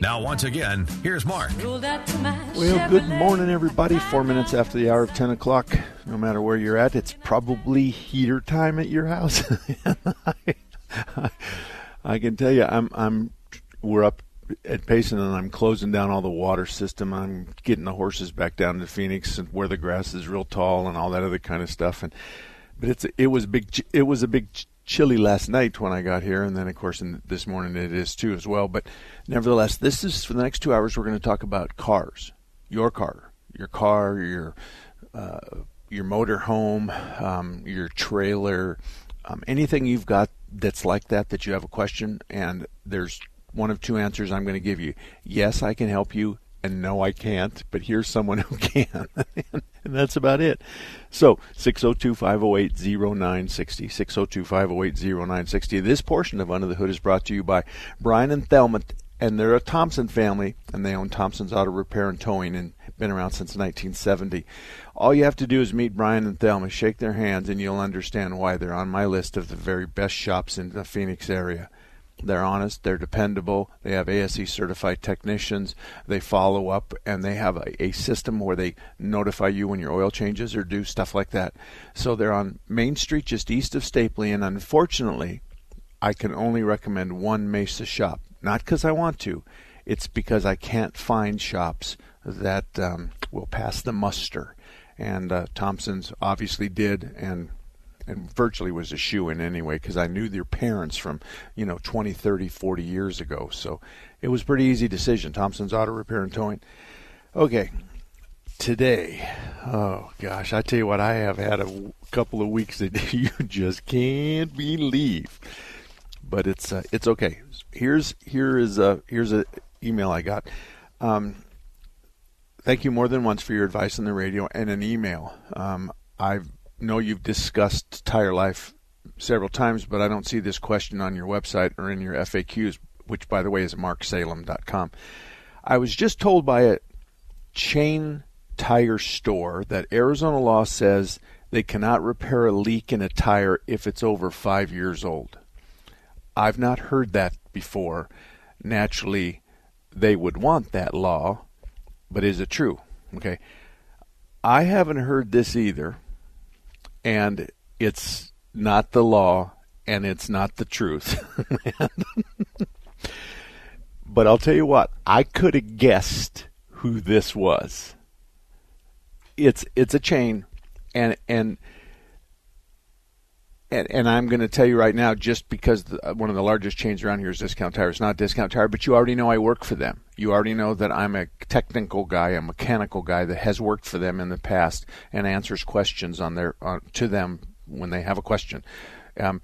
Now, once again, here's Mark. Well, good morning, everybody. Four minutes after the hour of 10 o'clock. No matter where you're at, it's probably heater time at your house. I, can tell you, I'm, I'm, we're up at Payson and I'm closing down all the water system. I'm getting the horses back down to Phoenix and where the grass is real tall and all that other kind of stuff. And, but it's, it was big, it was a big chilly last night when I got here, and then of course in this morning it is too as well. But nevertheless, this is for the next two hours. We're going to talk about cars, your car, your car, your uh, your motor home, um, your trailer, um, anything you've got that's like that that you have a question, and there's one of two answers I'm going to give you. Yes, I can help you and no, I can't, but here's someone who can. and that's about it. So, 602 508 0960. 602 508 0960. This portion of Under the Hood is brought to you by Brian and Thelma, and they're a Thompson family, and they own Thompson's Auto Repair and Towing and been around since 1970. All you have to do is meet Brian and Thelma, shake their hands, and you'll understand why they're on my list of the very best shops in the Phoenix area. They're honest, they're dependable, they have ASE certified technicians, they follow up, and they have a, a, system where they notify you when your oil changes or do stuff like that. So they're on Main Street just east of Stapley, and unfortunately, I can only recommend one Mesa shop. Not because I want to, it's because I can't find shops that um, will pass the muster. And uh, Thompson's obviously did, and and virtually was a shoe in anyway because I knew their parents from, you know, 20, 30, 40 years ago. So it was pretty easy decision. Thompson's Auto Repair and Towing. Okay, today, oh gosh, I tell you what, I have had a couple of weeks that you just can't believe. But it's uh, it's okay. Here's here is a here's a email I got. Um, thank you more than once for your advice on the radio and an email. Um, I've know you've discussed tire life several times, but I don't see this question on your website or in your FAQs, which, by the way, is marksalem.com. I was just told by a chain tire store that Arizona law says they cannot repair a leak in a tire if it's over five years old. I've not heard that before. Naturally, they would want that law, but is it true? Okay. I haven't heard this either and it's not the law and it's not the truth. but I'll tell you what, I could have guessed who this was. It's it's a chain and and and, and I'm going to tell you right now, just because the, uh, one of the largest chains around here is Discount Tire. It's not Discount Tire, but you already know I work for them. You already know that I'm a technical guy, a mechanical guy that has worked for them in the past and answers questions on their uh, to them when they have a question. Um,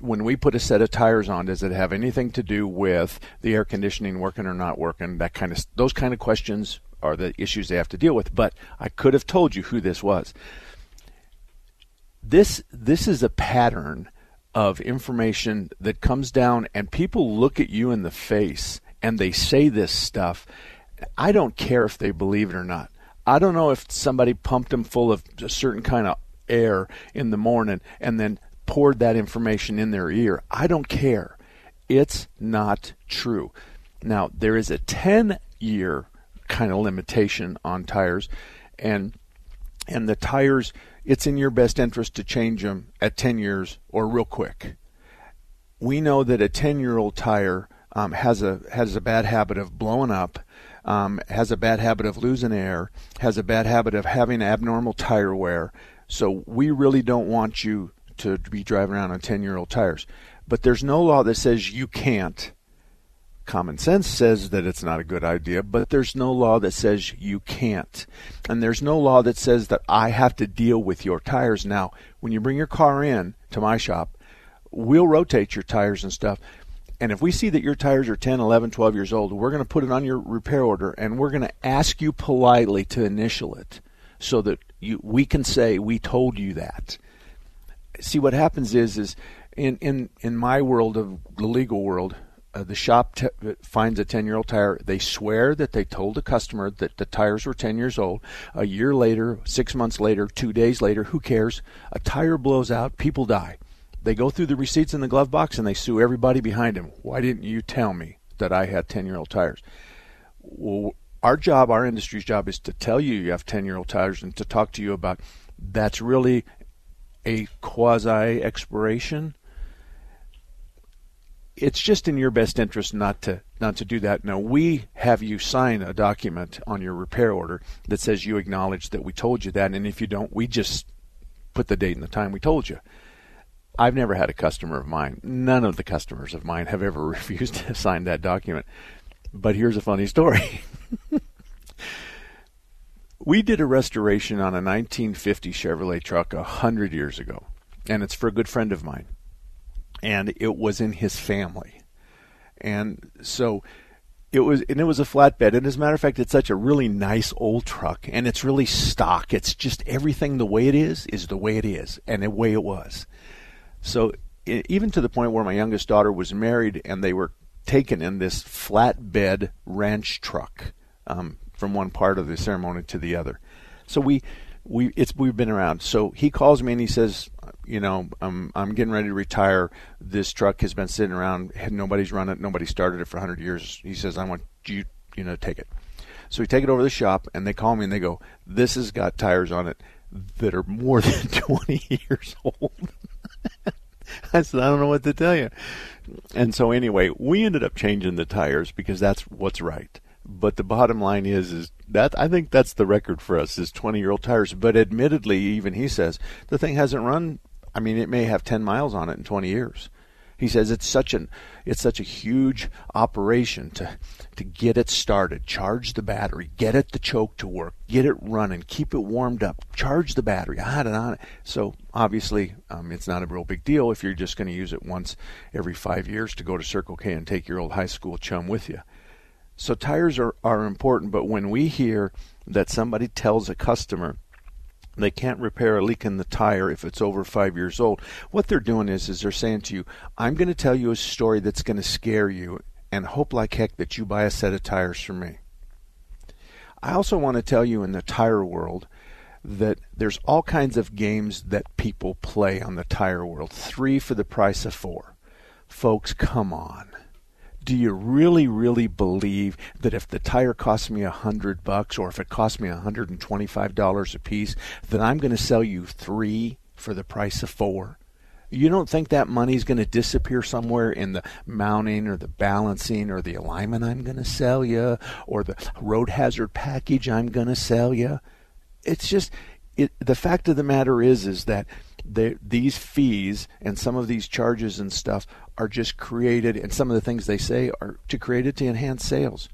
when we put a set of tires on, does it have anything to do with the air conditioning working or not working? That kind of those kind of questions are the issues they have to deal with. But I could have told you who this was this this is a pattern of information that comes down and people look at you in the face and they say this stuff. I don't care if they believe it or not. I don't know if somebody pumped them full of a certain kind of air in the morning and then poured that information in their ear. I don't care. It's not true. Now there is a 10 year kind of limitation on tires and and the tires it's in your best interest to change them at 10 years or real quick. We know that a 10 year old tire um, has a has a bad habit of blowing up, um, has a bad habit of losing air, has a bad habit of having abnormal tire wear. So we really don't want you to be driving around on 10 year old tires. But there's no law that says you can't Common sense says that it's not a good idea, but there's no law that says you can't. And there's no law that says that I have to deal with your tires. Now, when you bring your car in to my shop, we'll rotate your tires and stuff. And if we see that your tires are 10, 11, 12 years old, we're going to put it on your repair order and we're going to ask you politely to initial it so that you, we can say we told you that. see what happens is is in in in my world of the legal world, uh, the shop t- finds a 10 year old tire. They swear that they told the customer that the tires were 10 years old. A year later, six months later, two days later, who cares? A tire blows out, people die. They go through the receipts in the glove box and they sue everybody behind them. Why didn't you tell me that I had 10 year old tires? Well, our job, our industry's job, is to tell you you have 10 year old tires and to talk to you about that's really a quasi expiration. It's just in your best interest not to not to do that. Now we have you sign a document on your repair order that says you acknowledge that we told you that, and if you don't, we just put the date and the time we told you. I've never had a customer of mine, none of the customers of mine have ever refused to sign that document. But here's a funny story. we did a restoration on a 1950 Chevrolet truck a hundred years ago, and it's for a good friend of mine, and it was in his family, and so it was and it was a flatbed and as a matter of fact it's such a really nice old truck and it's really stock it's just everything the way it is is the way it is and the way it was so even to the point where my youngest daughter was married and they were taken in this flatbed ranch truck um, from one part of the ceremony to the other. So we we it's we've been around. So he calls me and he says, you know, I'm I'm getting ready to retire. This truck has been sitting around. Nobody's run it. Nobody started it for 100 years. He says, I want you you know take it. So we take it over to the shop and they call me and they go, this has got tires on it that are more than 20 years old. I said, I don't know what to tell you. And so anyway, we ended up changing the tires because that's what's right. But the bottom line is, is that I think that's the record for us is 20 year old tires. But admittedly, even he says the thing hasn't run. I mean, it may have 10 miles on it in 20 years. He says it's such an it's such a huge operation to to get it started, charge the battery, get it the choke to work, get it running, keep it warmed up, charge the battery, on and on. So obviously, um, it's not a real big deal if you're just going to use it once every five years to go to Circle K and take your old high school chum with you. So tires are, are important, but when we hear that somebody tells a customer they can't repair a leak in the tire if it's over five years old. What they're doing is, is they're saying to you, "I'm going to tell you a story that's going to scare you, and hope like heck that you buy a set of tires from me." I also want to tell you in the tire world that there's all kinds of games that people play on the tire world. Three for the price of four. Folks, come on do you really, really believe that if the tire costs me a hundred bucks or if it costs me a hundred and twenty-five dollars a piece, that I'm going to sell you three for the price of four? You don't think that money's going to disappear somewhere in the mounting or the balancing or the alignment I'm going to sell you or the road hazard package I'm going to sell you? It's just it, the fact of the matter is is that these fees and some of these charges and stuff are just created, and some of the things they say are to create it to enhance sales.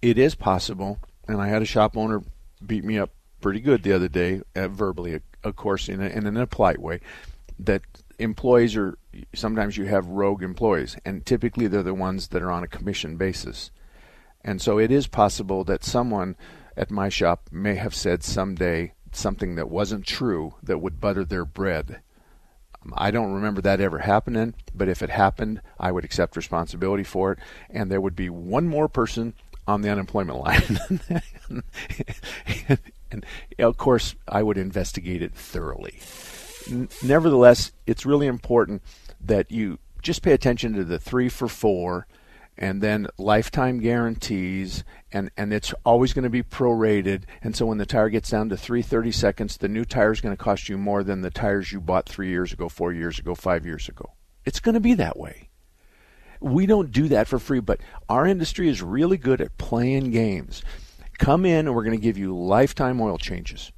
It is possible, and I had a shop owner beat me up pretty good the other day, uh, verbally, of course, in, a, in a polite way, that employees are sometimes you have rogue employees, and typically they're the ones that are on a commission basis. And so it is possible that someone at my shop may have said someday something that wasn't true that would butter their bread. Um, I don't remember that ever happening, but if it happened, I would accept responsibility for it, and there would be one more person on the unemployment line. and, of course, I would investigate it thoroughly. Nevertheless, it's really important that you just pay attention to the three for four and then lifetime guarantees and and it's always going to be prorated. And so when the tire gets down to 330 seconds the new tire is going to cost you more than the tires you bought 3 years ago 4 years ago 5 years ago. It's going to be that way. We don't do that for free but our industry is really good at playing games. Come in and we're going to give you lifetime oil changes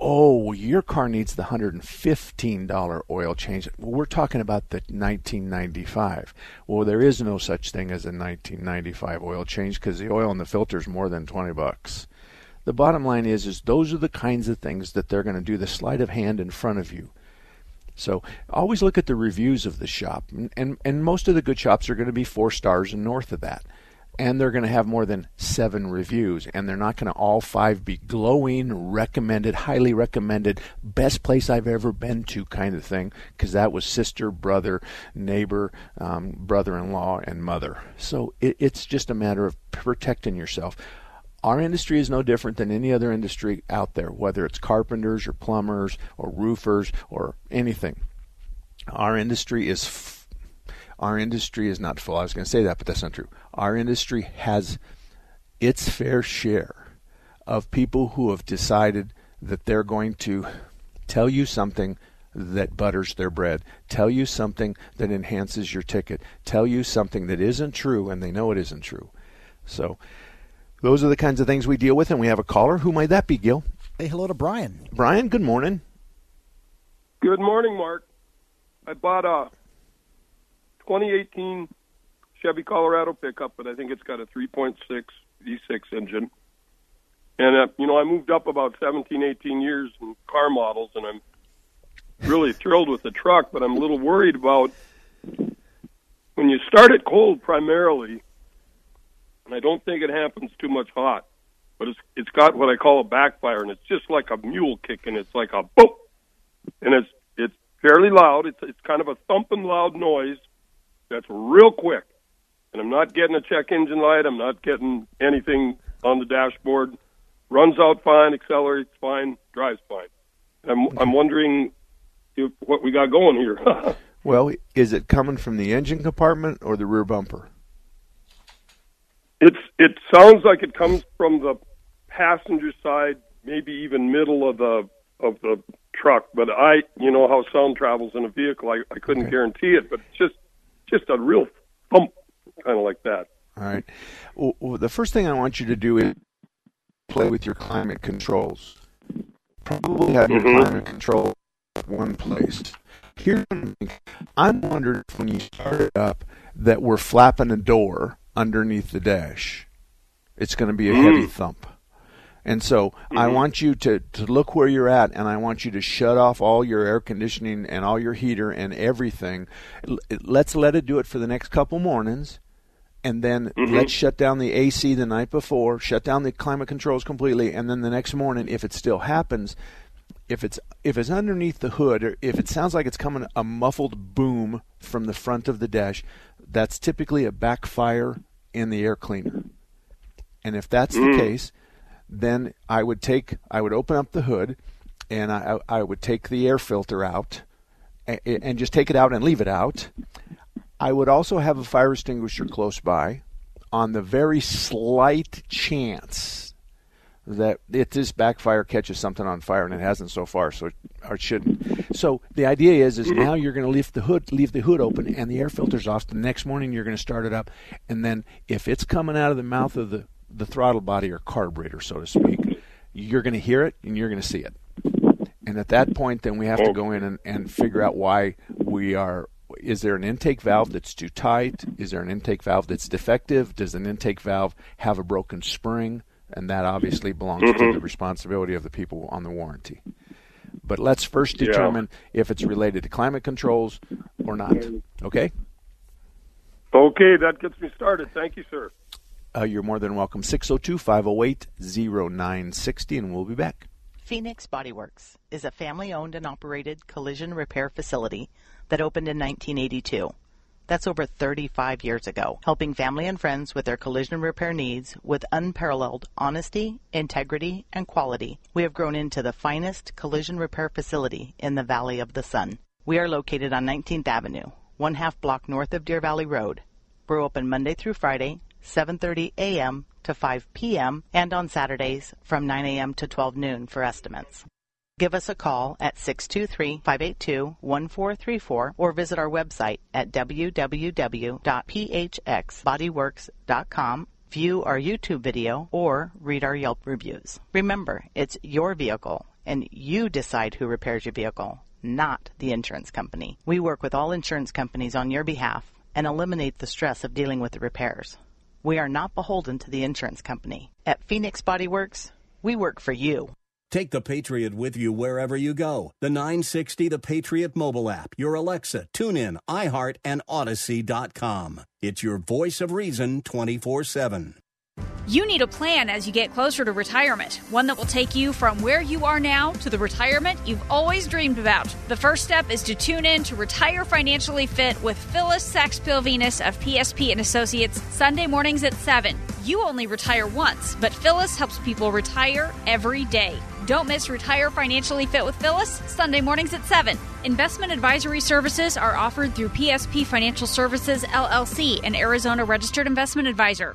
oh, your car needs the $115 oil change. We're talking about the 1995. Well, there is no such thing as a 1995 oil change because the oil in the filter is more than 20 bucks. The bottom line is, is those are the kinds of things that they're going to do the sleight of hand in front of you. So always look at the reviews of the shop, and, and, and most of the good shops are going to be four stars and north of that and they're going to have more than seven reviews, and they're not going to all five be glowing, recommended, highly recommended, best place I've ever been to kind of thing, because that was sister, brother, neighbor, um, brother in law, and mother. So it, it's just a matter of protecting yourself. Our industry is no different than any other industry out there, whether it's carpenters or plumbers or roofers or anything. Our industry is our industry is not full. I was going to say that, but that's not true. Our industry has its fair share of people who have decided that they're going to tell you something that butters their bread, tell you something that enhances your ticket, tell you something that isn't true and they know it isn't true. So those are the kinds of things we deal with, and we have a caller. Who might that be, Gil? Hey, hello to Brian. Brian, good morning. Good morning, Mark. I bought a 2018 Chevy Colorado pickup, but I think it's got a 3.6 V6 engine. And, uh, you know, I moved up about 17, 18 years in car models, and I'm really thrilled with the truck, but I'm a little worried about when you start it cold primarily, and I don't think it happens too much hot. But it's it's got what I call a backfire, and it's just like a mule kick, and it's like a boop, and it's it's fairly loud. It's it's kind of a thumping loud noise that's real quick, and I'm not getting a check engine light. I'm not getting anything on the dashboard. Runs out fine, accelerates fine, drives fine. I'm I'm wondering if what we got going here. well, is it coming from the engine compartment or the rear bumper? It's it sounds like it comes from the passenger side, maybe even middle of the of the truck. But I, you know how sound travels in a vehicle. I, I couldn't okay. guarantee it, but it's just just a real thump, kind of like that. All right. Well, the first thing I want you to do is play with your climate controls. Probably have your mm-hmm. climate control one place. Here's I'm wondering if when you start it up that we're flapping a door underneath the dash. It's going to be a mm. heavy thump. And so mm-hmm. I want you to, to look where you're at and I want you to shut off all your air conditioning and all your heater and everything. Let's let it do it for the next couple mornings and then mm-hmm. let's shut down the AC the night before, shut down the climate controls completely, and then the next morning, if it still happens, if it's if it's underneath the hood or if it sounds like it's coming a muffled boom from the front of the dash, that's typically a backfire in the air cleaner. And if that's mm. the case, then I would take I would open up the hood and I I would take the air filter out and, and just take it out and leave it out. I would also have a fire extinguisher close by on the very slight chance that if this backfire catches something on fire and it hasn't so far, so it, or it shouldn't. So the idea is, is now you're going to leave the hood, leave the hood open, and the air filter's off. The next morning you're going to start it up, and then if it's coming out of the mouth of the the throttle body or carburetor, so to speak, you're going to hear it and you're going to see it. And at that point, then we have to go in and, and figure out why we are. Is there an intake valve that's too tight? Is there an intake valve that's defective? Does an intake valve have a broken spring? and that obviously belongs mm-hmm. to the responsibility of the people on the warranty. But let's first determine yeah. if it's related to climate controls or not. Okay? Okay, that gets me started. Thank you, sir. Uh, you're more than welcome. 602 508 0960, and we'll be back. Phoenix Bodyworks is a family owned and operated collision repair facility that opened in 1982. That's over 35 years ago, helping family and friends with their collision repair needs with unparalleled honesty, integrity, and quality. We have grown into the finest collision repair facility in the Valley of the Sun. We are located on 19th Avenue, one half block north of Deer Valley Road. We're open Monday through Friday, 7:30 a.m. to 5 p.m. and on Saturdays from 9 a.m. to 12 noon for estimates. Give us a call at 623-582-1434 or visit our website at www.phxbodyworks.com view our YouTube video, or read our Yelp reviews. Remember, it's your vehicle, and you decide who repairs your vehicle, not the insurance company. We work with all insurance companies on your behalf and eliminate the stress of dealing with the repairs. We are not beholden to the insurance company. At Phoenix Bodyworks, we work for you. Take the Patriot with you wherever you go. The 960 The Patriot mobile app, your Alexa, TuneIn, iHeart, and Odyssey.com. It's your voice of reason 24 7. You need a plan as you get closer to retirement, one that will take you from where you are now to the retirement you've always dreamed about. The first step is to tune in to Retire Financially Fit with Phyllis Sachs-Pilvinus of PSP and Associates Sunday mornings at 7. You only retire once, but Phyllis helps people retire every day. Don't miss Retire Financially Fit with Phyllis Sunday mornings at 7. Investment advisory services are offered through PSP Financial Services LLC, an Arizona registered investment advisor.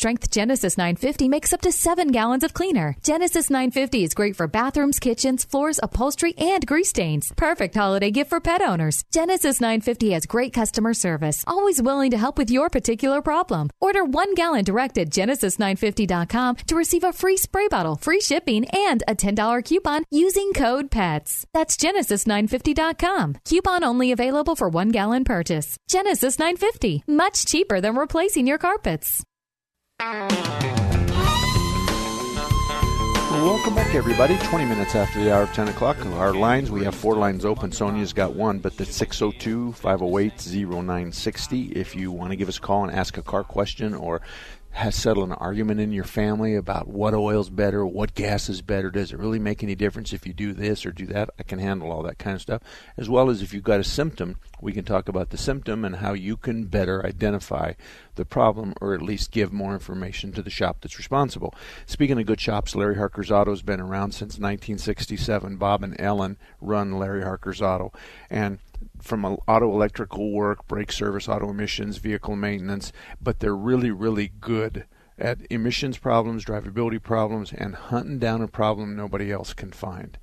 strength Genesis 950 makes up to seven gallons of cleaner. Genesis 950 is great for bathrooms, kitchens, floors, upholstery, and grease stains. Perfect holiday gift for pet owners. Genesis 950 has great customer service, always willing to help with your particular problem. Order one gallon direct at genesis950.com to receive a free spray bottle, free shipping, and a $10 coupon using code PETS. That's genesis950.com. Coupon only available for one gallon purchase. Genesis 950, much cheaper than replacing your carpets. Welcome back, everybody. 20 minutes after the hour of 10 o'clock. Our lines, we have four lines open. Sonia's got one, but the 602 508 0960. If you want to give us a call and ask a car question or has settled an argument in your family about what oil's better, what gas is better, does it really make any difference if you do this or do that? I can handle all that kind of stuff. As well as if you've got a symptom, we can talk about the symptom and how you can better identify the problem or at least give more information to the shop that's responsible. Speaking of good shops, Larry Harker's Auto's been around since 1967. Bob and Ellen run Larry Harker's Auto. And from auto electrical work, brake service, auto emissions, vehicle maintenance, but they're really, really good at emissions problems, drivability problems, and hunting down a problem nobody else can find.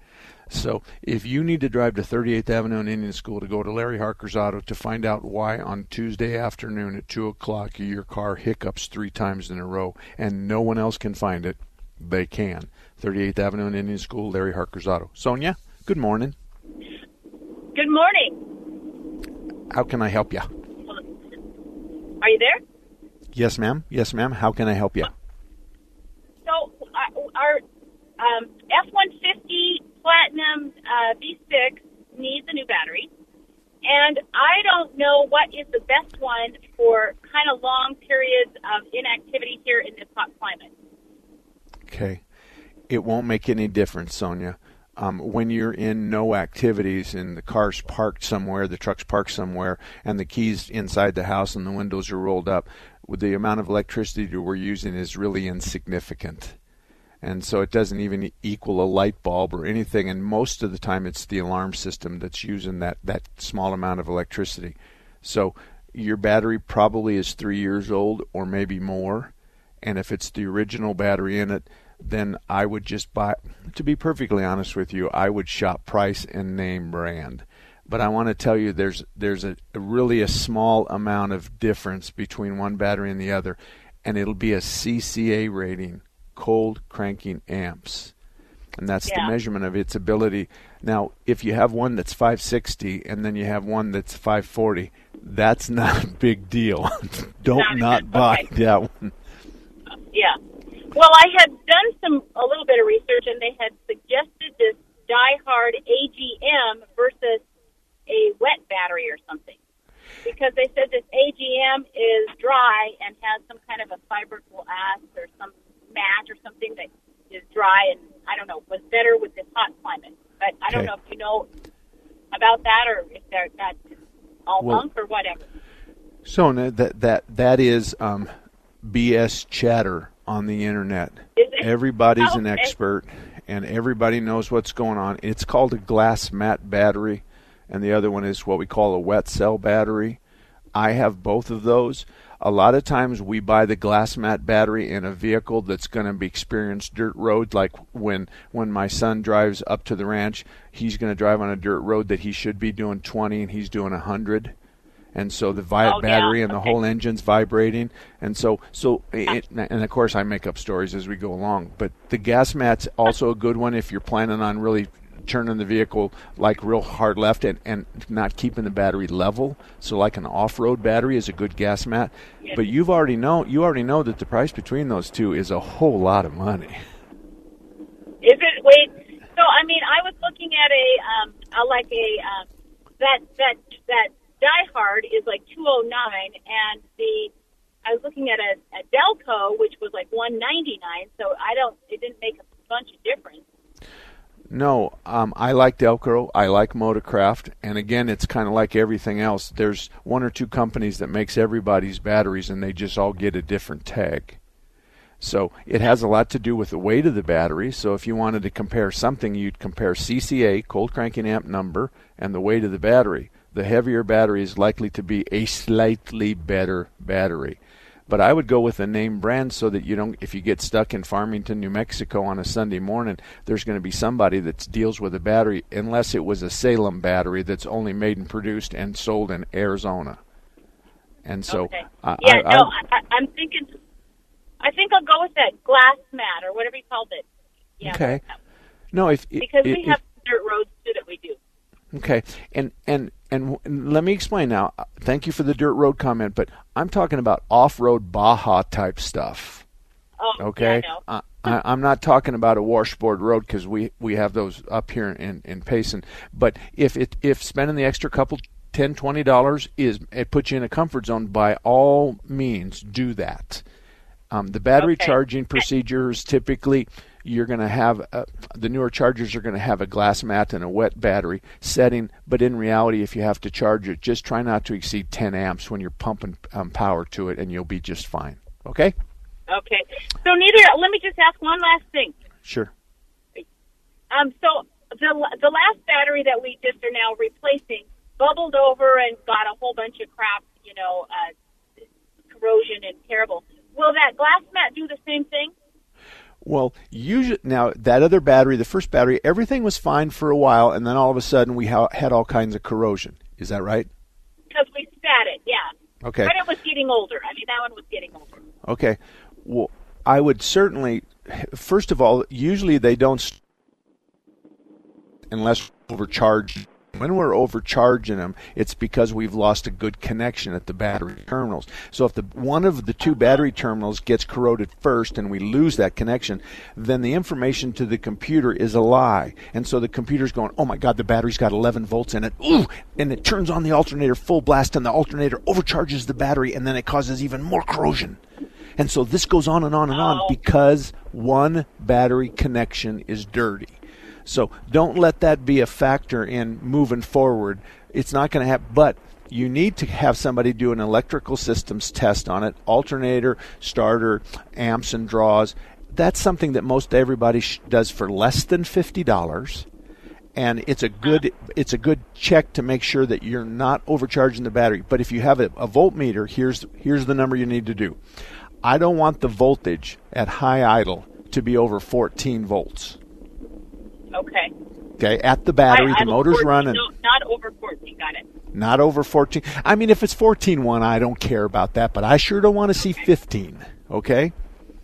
So if you need to drive to 38th Avenue and Indian School to go to Larry Harker's Auto to find out why on Tuesday afternoon at 2 o'clock your car hiccups three times in a row and no one else can find it, they can. 38th Avenue and Indian School, Larry Harker's Auto. Sonia, good morning. Good morning. How can I help you? Are you there? Yes, ma'am. Yes, ma'am. How can I help you? So uh, our um, F-150 Platinum uh, V6 needs a new battery, and I don't know what is the best one for kind of long periods of inactivity here in this hot climate. Okay. It won't make any difference, Sonia um, when you're in no activities and the car's parked somewhere, the truck's parked somewhere, and the keys inside the house and the windows are rolled up, the amount of electricity we're using is really insignificant. And so it doesn't even equal a light bulb or anything. And most of the time, it's the alarm system that's using that, that small amount of electricity. So your battery probably is three years old or maybe more. And if it's the original battery in it, then I would just buy. To be perfectly honest with you, I would shop price and name brand. But I want to tell you, there's there's a, a really a small amount of difference between one battery and the other, and it'll be a CCA rating, cold cranking amps, and that's yeah. the measurement of its ability. Now, if you have one that's 560 and then you have one that's 540, that's not a big deal. Don't not, not buy okay. that one. Yeah. Well, I had done some a little bit of research, and they had suggested this die-hard AGM versus a wet battery or something, because they said this AGM is dry and has some kind of a fiberglass or some mat or something that is dry, and I don't know was better with this hot climate. But I don't know if you know about that or if they're that's all well, bunk or whatever. So that that that is um, BS chatter on the internet. Everybody's oh, an expert and everybody knows what's going on. It's called a glass mat battery, and the other one is what we call a wet cell battery. I have both of those. A lot of times we buy the glass mat battery in a vehicle that's going to be experienced dirt road. Like when when my son drives up to the ranch, he's going to drive on a dirt road that he should be doing 20 and he's doing 100 and so the vi- Oh, battery yeah. and the Okay. whole engine's vibrating and so so it, and of course I make up stories as we go along but the glass mat's also a good one if you're planning on really turning the vehicle like real hard left and, and not keeping the battery level so like an off-road battery is a good glass mat but you've already know you already know that the price between those two is a whole lot of money Is it wait? So I mean, I was looking at a um, like a um, that that that Die Hard is like two oh nine, and the I was looking at a, a Delco which was like one ninety nine. So I don't. It didn't make a bunch of difference. No, um, I like Delco. I like Motorcraft, and again, it's kind of like everything else. There's one or two companies that makes everybody's batteries, and they just all get a different tag. So it has a lot to do with the weight of the battery. So if you wanted to compare something, you'd compare CCA, cold cranking amp number, and the weight of the battery. The heavier battery is likely to be a slightly better battery. But I would go with a name brand so that you don't, if you get stuck in Farmington, New Mexico on a Sunday morning, there's going to be somebody that deals with a battery, unless it was a Salem battery that's only made and produced and sold in Arizona. And so, okay. I- yeah, I- no, I- I'm thinking. I think I'll go with that glass mat or whatever you called it. Yeah, Okay. no, if Because if, we have dirt roads too that we do. Okay, and and and w- let me explain now. Uh, Thank you for the dirt road comment, but I'm talking about off-road Baja type stuff. Oh, Okay, Yeah, I I'm not talking about a washboard road because we we have those up here in in Payson. But if it if spending the extra couple ten twenty dollars is it puts you in a comfort zone, by all means do that. Um, the battery Okay. charging procedures typically you're going to have uh, the newer chargers are going to have a glass mat and a wet battery setting, but in reality, if you have to charge it, just try not to exceed 10 amps when you're pumping um, power to it, and you'll be just fine. Okay? Okay. So neither. Let me just ask one last thing. Sure. Um. So the the last battery that we just are now replacing bubbled over and got a whole bunch of crap. You know, uh, corrosion and terrible. Will that glass mat do the same thing? Well, usually now that other battery, the first battery, everything was fine for a while, and then all of a sudden we ha- had all kinds of corrosion. Is that right? Because we sat it. Yeah. Okay. But it was getting older. I mean, that one was getting older. Okay. Well, I would certainly, first of all, usually they don't, st- unless overcharged. When we're overcharging them, it's because we've lost a good connection at the battery terminals. So if the one of the two battery terminals gets corroded first and we lose that connection, then the information to the computer is a lie. And so the computer's going, "Oh my god, the battery's got 11 volts in it." Ooh, and it turns on the alternator full blast and the alternator overcharges the battery and then it causes even more corrosion. And so this goes on and on and on because one battery connection is dirty. So don't let that be a factor in moving forward. It's not going to happen, but you need to have somebody do an electrical systems test on it, alternator, starter, amps and draws. That's something that most everybody sh- does for less than $50 and it's a good it's a good check to make sure that you're not overcharging the battery. But if you have a, a voltmeter, here's here's the number you need to do. I don't want the voltage at high idle to be over 14 volts. Okay. Okay, at the battery, I, the motor's 14, running, No, not over 14. Got it. not over 14. I mean, if it's 14.1, I don't care about that, but I sure don't want to see 15. Okay.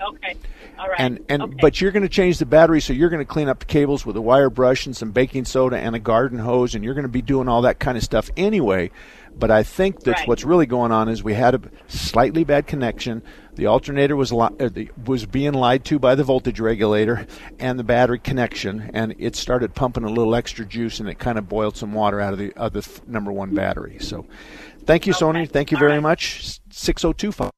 Okay. All right. and and okay. but you're going to change the battery so you're going to clean up the cables with a wire brush and some baking soda and a garden hose and you're going to be doing all that kind of stuff anyway but i think that's Right. what's really going on is we had a slightly bad connection. The alternator was li- uh, the, was being lied to by the voltage regulator and the battery connection and it started pumping a little extra juice and it kind of boiled some water out of the of the number one battery. So thank you Sonia. Thank you All very right. much. 6025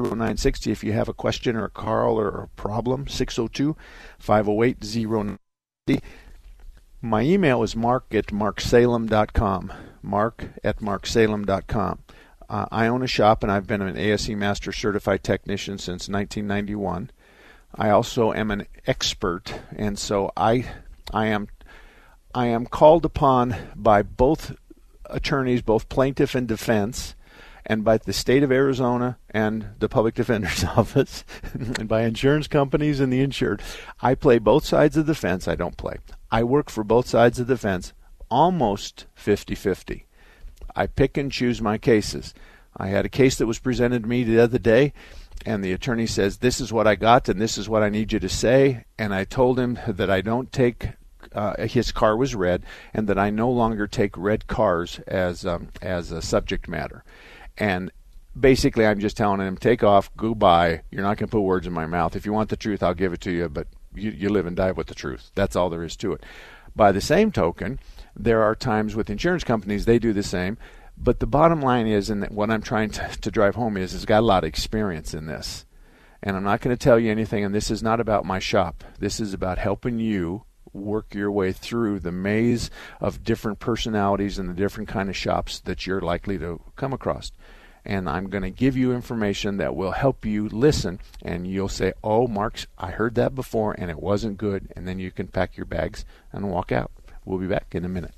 0960 if you have a question or a call or a problem 602-508-0960 my email is mark at marksalem.com mark at marksalem.com uh, i own a shop and i've been an ase master certified technician since 1991 i also am an expert and so i i am i am called upon by both attorneys both plaintiff and defense and by the state of Arizona and the public defender's office and by insurance companies and the insured. I play both sides of the fence. I don't play. I work for both sides of the fence almost 50 50. I pick and choose my cases. I had a case that was presented to me the other day, and the attorney says, This is what I got, and this is what I need you to say. And I told him that I don't take. Uh, his car was red, and that I no longer take red cars as um, as a subject matter. And basically, I'm just telling him, take off, goodbye. You're not going to put words in my mouth. If you want the truth, I'll give it to you, but you, you live and die with the truth. That's all there is to it. By the same token, there are times with insurance companies they do the same. But the bottom line is, and what I'm trying to, to drive home is, is got a lot of experience in this. And I'm not going to tell you anything, and this is not about my shop. This is about helping you work your way through the maze of different personalities and the different kind of shops that you're likely to come across and I'm going to give you information that will help you listen. And you'll say, Oh, Marks, I heard that before and it wasn't good. And then you can pack your bags and walk out. We'll be back in a minute.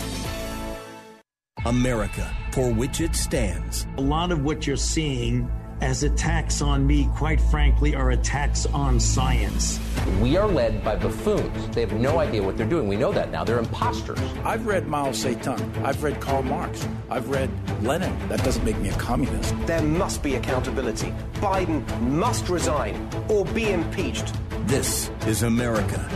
America, for which it stands. A lot of what you're seeing as attacks on me, quite frankly, are attacks on science. We are led by buffoons. They have no idea what they're doing. We know that now. They're imposters. I've read Mao Zedong. I've read Karl Marx. I've read Lenin. That doesn't make me a communist. There must be accountability. Biden must resign or be impeached. This is America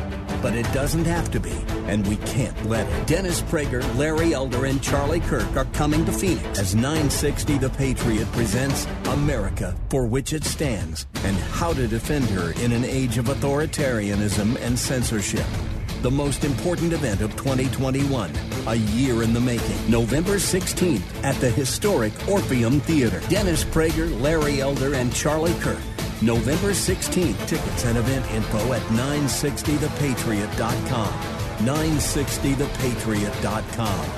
but it doesn't have to be, and we can't let it. Dennis Prager, Larry Elder, and Charlie Kirk are coming to Phoenix as 960 The Patriot presents America, for which it stands, and how to defend her in an age of authoritarianism and censorship the most important event of 2021, a year in the making. November 16th at the historic Orpheum Theater. Dennis Prager, Larry Elder, and Charlie Kirk November 16th. Tickets and event info at 960thepatriot.com. 960thepatriot.com.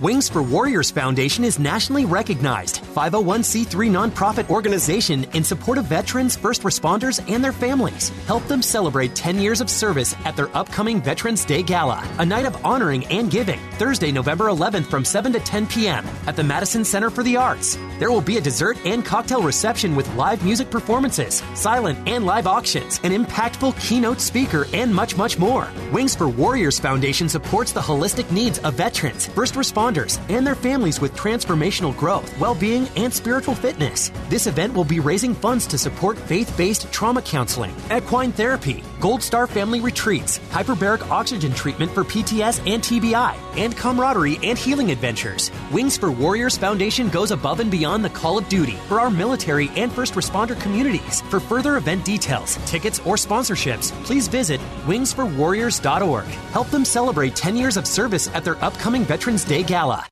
Wings for Warriors Foundation is nationally recognized 501c3 nonprofit organization in support of veterans, first responders, and their families. Help them celebrate 10 years of service at their upcoming Veterans Day Gala, a night of honoring and giving, Thursday, November 11th from 7 to 10 p.m. at the Madison Center for the Arts. There will be a dessert and cocktail reception with live music performances, silent and live auctions, an impactful keynote speaker, and much, much more. Wings for Warriors Foundation supports the holistic needs of veterans, first responders, and their families with transformational growth, well being, and spiritual fitness. This event will be raising funds to support faith based trauma counseling, equine therapy, Gold Star family retreats, hyperbaric oxygen treatment for PTS and TBI, and camaraderie and healing adventures. Wings for Warriors Foundation goes above and beyond the call of duty for our military and first responder communities. For further event details, tickets, or sponsorships, please visit wingsforwarriors.org. Help them celebrate 10 years of service at their upcoming Veterans Day Gala.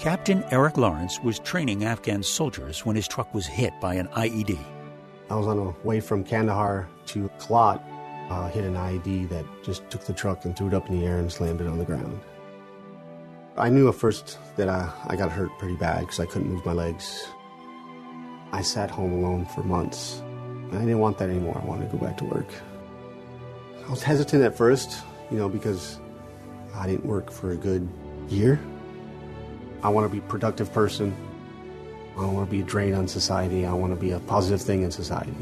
Captain Eric Lawrence was training Afghan soldiers when his truck was hit by an IED. I was on the way from Kandahar to Kalat, uh, hit an IED that just took the truck and threw it up in the air and slammed it on the ground. I knew at first that I, I got hurt pretty bad because I couldn't move my legs. I sat home alone for months. I didn't want that anymore. I wanted to go back to work. I was hesitant at first, you know, because I didn't work for a good year. I want to be a productive person. I don't want to be a drain on society. I want to be a positive thing in society.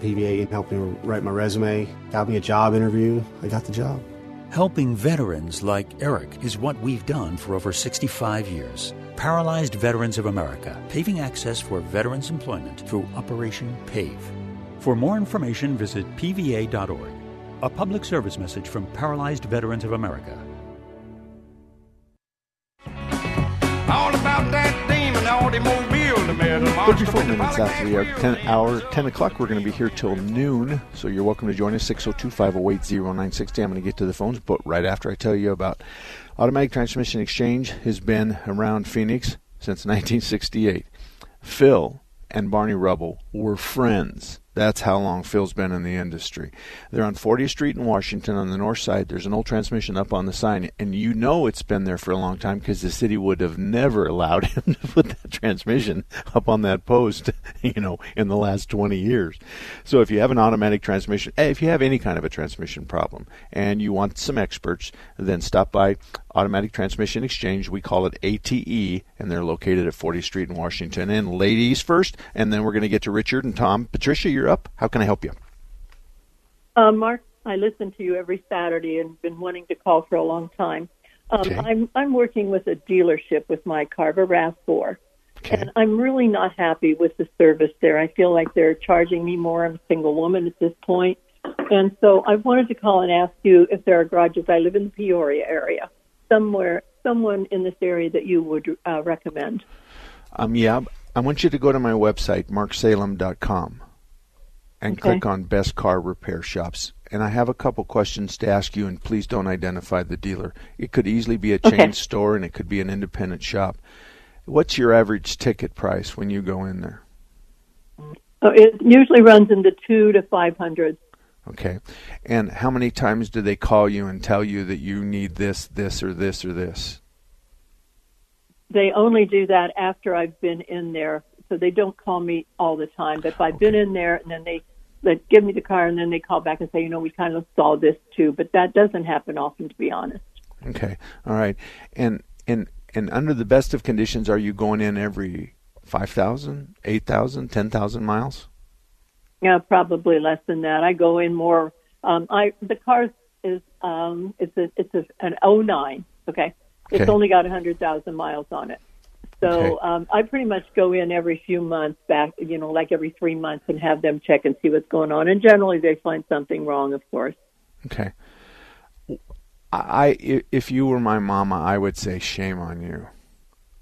PVA helped me write my resume, got me a job interview. I got the job. Helping veterans like Eric is what we've done for over 65 years. Paralyzed Veterans of America, paving access for veterans' employment through Operation PAVE. For more information, visit pva.org. A public service message from Paralyzed Veterans of America. 34 minutes after the hour 10, hour, 10 o'clock. We're going to be here till noon, so you're welcome to join us. 602 508 0960. I'm going to get to the phones, but right after I tell you about Automatic Transmission Exchange has been around Phoenix since 1968. Phil and Barney Rubble were friends that's how long Phil's been in the industry. They're on 40th Street in Washington on the north side. There's an old transmission up on the sign, and you know it's been there for a long time because the city would have never allowed him to put that transmission up on that post, you know, in the last 20 years. So if you have an automatic transmission, if you have any kind of a transmission problem and you want some experts, then stop by Automatic Transmission Exchange. We call it ATE, and they're located at 40th Street in Washington. And ladies first, and then we're going to get to Richard and Tom. Patricia, you're up. How can I help you? Uh, Mark, I listen to you every Saturday and been wanting to call for a long time. Um, okay. I'm I'm working with a dealership with my Carver RAV4, okay. and I'm really not happy with the service there. I feel like they're charging me more. I'm a single woman at this point, and so I wanted to call and ask you if there are garages. I live in the Peoria area somewhere, someone in this area that you would uh, recommend? Um, yeah, I want you to go to my website, marksalem.com, and okay. click on Best Car Repair Shops. And I have a couple questions to ask you, and please don't identify the dealer. It could easily be a chain okay. store, and it could be an independent shop. What's your average ticket price when you go in there? Oh, it usually runs in the two to five hundred. Okay. And how many times do they call you and tell you that you need this, this, or this, or this? They only do that after I've been in there. So they don't call me all the time. But if I've okay. been in there and then they they give me the car and then they call back and say, you know, we kind of saw this too. But that doesn't happen often, to be honest. Okay. All right. And and and under the best of conditions, are you going in every 5,000, 8,000, 10,000 miles? Yeah, probably less than that. I go in more. Um, I the car is um, it's a it's a, an 09. Okay, it's okay. only got a hundred thousand miles on it. So okay. um, I pretty much go in every few months, back you know, like every three months, and have them check and see what's going on. And generally, they find something wrong, of course. Okay. I if you were my mama, I would say shame on you.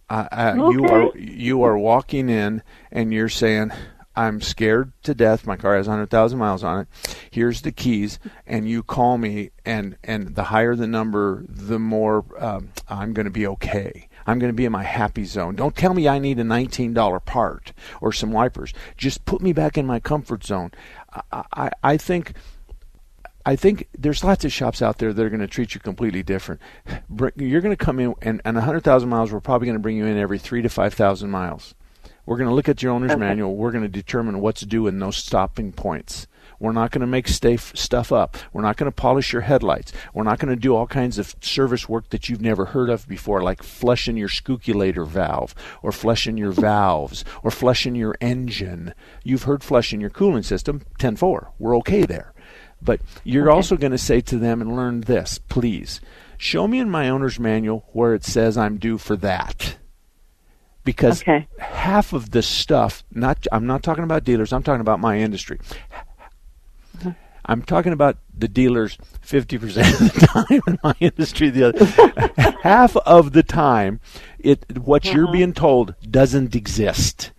I, I, okay. You are you are walking in and you're saying, I'm scared to death. My car has 100,000 miles on it. Here's the keys, and you call me, and and the higher the number, the more um, I'm going to be okay. I'm going to be in my happy zone. Don't tell me I need a $19 part or some wipers. Just put me back in my comfort zone. I, I, I think. I think there's lots of shops out there that are going to treat you completely different. You're going to come in, and, and 100,000 miles, we're probably going to bring you in every three to 5,000 miles. We're going to look at your owner's okay. manual. We're going to determine what's due in those stopping points. We're not going to make stuff up. We're not going to polish your headlights. We're not going to do all kinds of service work that you've never heard of before, like flushing your scooculator valve, or flushing your valves, or flushing your engine. You've heard flushing your cooling system, 10-4. We're okay there. But you're okay. also going to say to them and learn this, please. Show me in my owner's manual where it says I'm due for that because okay. half of the stuff not I'm not talking about dealers I'm talking about my industry I'm talking about the dealers 50% of the time in my industry the other half of the time it what uh-huh. you're being told doesn't exist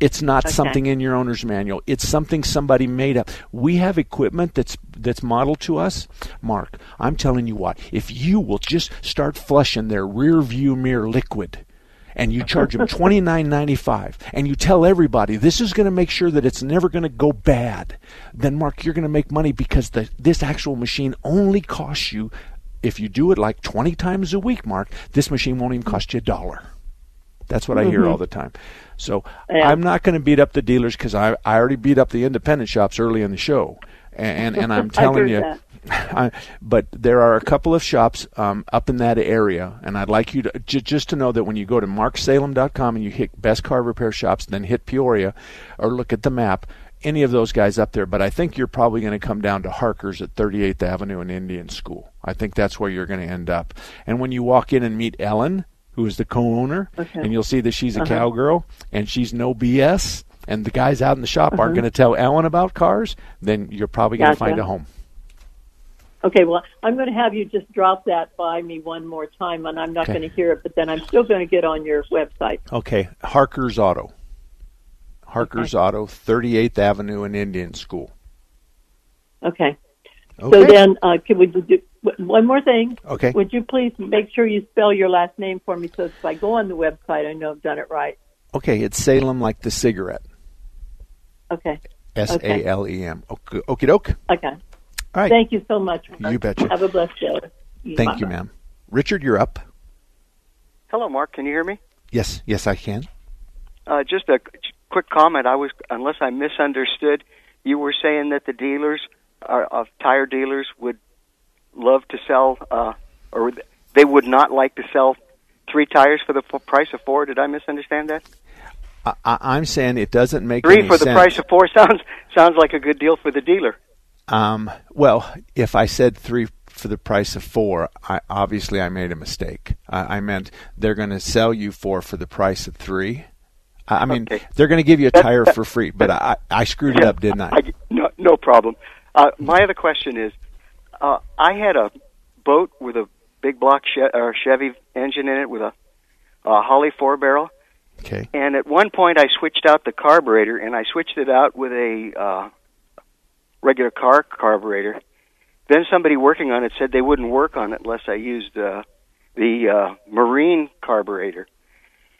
it's not okay. something in your owner's manual. It's something somebody made up. We have equipment that's that's modeled to us. Mark, I'm telling you what, if you will just start flushing their rear view mirror liquid, and you charge them twenty nine ninety five, and you tell everybody this is going to make sure that it's never going to go bad, then Mark, you're going to make money because the, this actual machine only costs you, if you do it like twenty times a week, Mark, this machine won't even cost you a dollar. That's what I hear mm-hmm. all the time. So yeah. I'm not going to beat up the dealers because I I already beat up the independent shops early in the show, and and, and I'm telling you. That I, but there are a couple of shops um, up in that area, and I'd like you to j- just to know that when you go to marksalem.com and you hit Best Car Repair Shops, then hit Peoria, or look at the map, any of those guys up there. But I think you're probably going to come down to Harker's at 38th Avenue and Indian School. I think that's where you're going to end up. And when you walk in and meet Ellen, who is the co-owner, Okay. and you'll see that she's a Uh-huh. cowgirl and she's no BS. And the guys out in the shop aren't Uh-huh. going to tell Ellen about cars. Then you're probably going to Gotcha. find a home. Okay, well, I'm going to have you just drop that by me one more time, and I'm not Okay. going to hear it, but then I'm still going to get on your website. Okay, Harker's Auto. Harker's Auto, 38th Avenue in Indian School. Okay. So then, uh, can we do one more thing? Okay. Would you please make sure you spell your last name for me so if I go on the website, I know I've done it right. Okay, it's Salem like the cigarette. Okay. S A L E M. Ok- Okie doke. Okay. All right. Thank you so much. You betcha. Have a blessed day. Thank you, Bye-bye. ma'am. Richard, you're up. Hello, Mark. Can you hear me? Yes, yes, I can. Uh, just a quick comment. I was, unless I misunderstood, you were saying that the dealers, are, of tire dealers, would love to sell, uh, or they would not like to sell three tires for the f- price of four. Did I misunderstand that? I, I, I'm saying it doesn't make Three any for the sense. price of four sounds sounds like a good deal for the dealer. Um, well, if I said three for the price of four, I, obviously I made a mistake. I, I meant they're going to sell you four for the price of three. I, I mean, Okay. they're going to give you a That- tire that- for free, but I, I screwed it up, didn't I? I, no, no problem. Uh, my other question is, uh, I had a boat with a big block che- or Chevy engine in it with a, a Holley four barrel. Okay. And at one point, I switched out the carburetor, and I switched it out with a uh, regular car carburetor. Then somebody working on it said they wouldn't work on it unless I used uh, the uh, marine carburetor.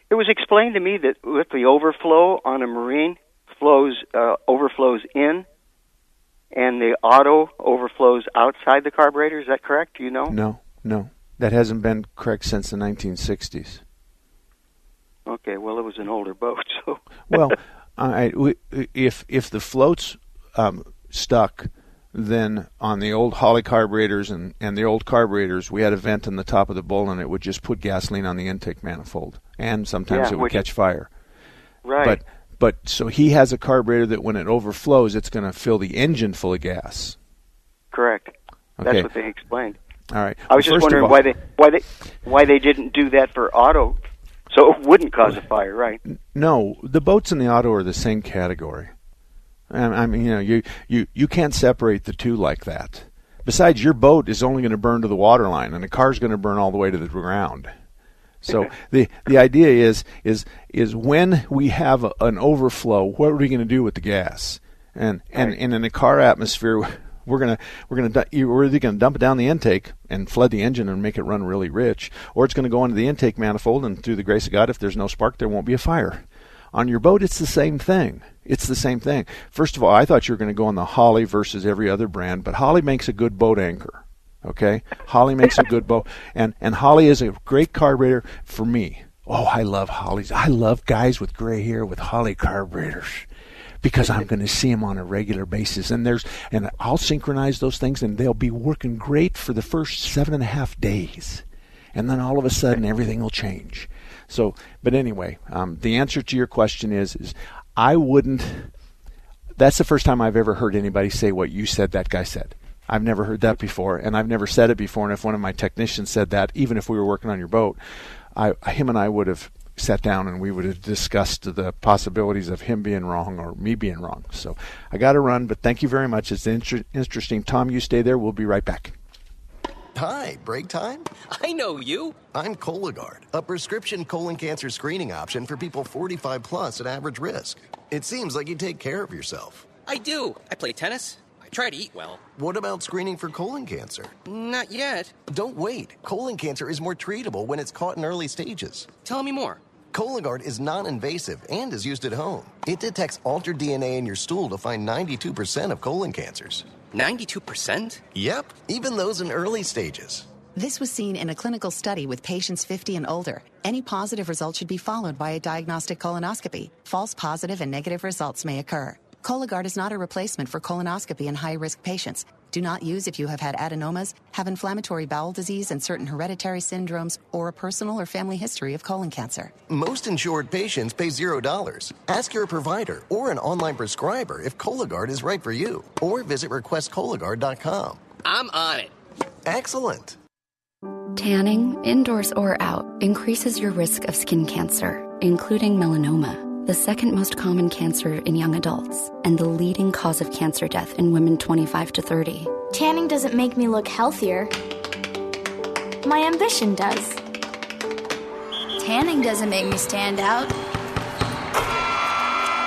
It was explained to me that with the overflow on a marine flows uh, overflows in, and the auto overflows outside the carburetor. Is that correct? Do you know? No, no, that hasn't been correct since the 1960s. Okay. Well, it was an older boat, so well, we, if if the floats um, stuck, then on the old Holley carburetors and, and the old carburetors, we had a vent in the top of the bowl, and it would just put gasoline on the intake manifold, and sometimes Yeah, it would which- catch fire. right. But but so he has a carburetor that when it overflows, it's going to fill the engine full of gas. correct. Okay. That's what they explained. All right. I was Well, just wondering all- why they why they why they didn't do that for auto, so it wouldn't cause a fire, right? No, the boats and the auto are the same category. I I mean, you know, you, you, you can't separate the two like that. Besides, your boat is only going to burn to the waterline, and the car's going to burn all the way to the ground. So the the idea is is is when we have a, an overflow, what are we going to do with the gas? And and, and in a car atmosphere, we're gonna we're gonna we're either going to dump it down the intake and flood the engine and make it run really rich, or it's going to go into the intake manifold, and through the grace of God, if there's no spark, there won't be a fire. On your boat, it's the same thing. It's the same thing. First of all, I thought you were going to go on the Holley versus every other brand, but Holley makes a good boat anchor. Okay, Holley makes a good boat, and and Holley is a great carburetor for me. Oh, I love Holleys. I love guys with gray hair with Holley carburetors because I'm going to see them on a regular basis, and there's and I'll synchronize those things, and they'll be working great for the first seven and a half days, and then all of a sudden everything will change. So, but anyway, um, the answer to your question is is I wouldn't. That's the first time I've ever heard anybody say what you said that guy said. I've never heard that before, and I've never said it before. And if one of my technicians said that, even if we were working on your boat, I, him and I would have sat down and we would have discussed the possibilities of him being wrong or me being wrong. So I got to run, but thank you very much. It's inter- interesting. Tom, you stay there. We'll be right back. Hi, break time? I know you. I'm Cologuard, a prescription colon cancer screening option for people 45 plus at average risk. It seems like you take care of yourself. I do. I play tennis. I try to eat well. What about screening for colon cancer? Not yet. Don't wait. Colon cancer is more treatable when it's caught in early stages. Tell me more. Cologuard is non invasive and is used at home. It detects altered DNA in your stool to find 92% of colon cancers. 92%? Yep, even those in early stages. This was seen in a clinical study with patients 50 and older. Any positive result should be followed by a diagnostic colonoscopy. False positive and negative results may occur. Cologuard is not a replacement for colonoscopy in high risk patients. Do not use if you have had adenomas, have inflammatory bowel disease and certain hereditary syndromes, or a personal or family history of colon cancer. Most insured patients pay $0. Ask your provider or an online prescriber if Cologuard is right for you, or visit requestcologuard.com. I'm on it. Excellent. Tanning, indoors or out, increases your risk of skin cancer, including melanoma, the second most common cancer in young adults, and the leading cause of cancer death in women 25 to 30. Tanning doesn't make me look healthier. My ambition does. Tanning doesn't make me stand out.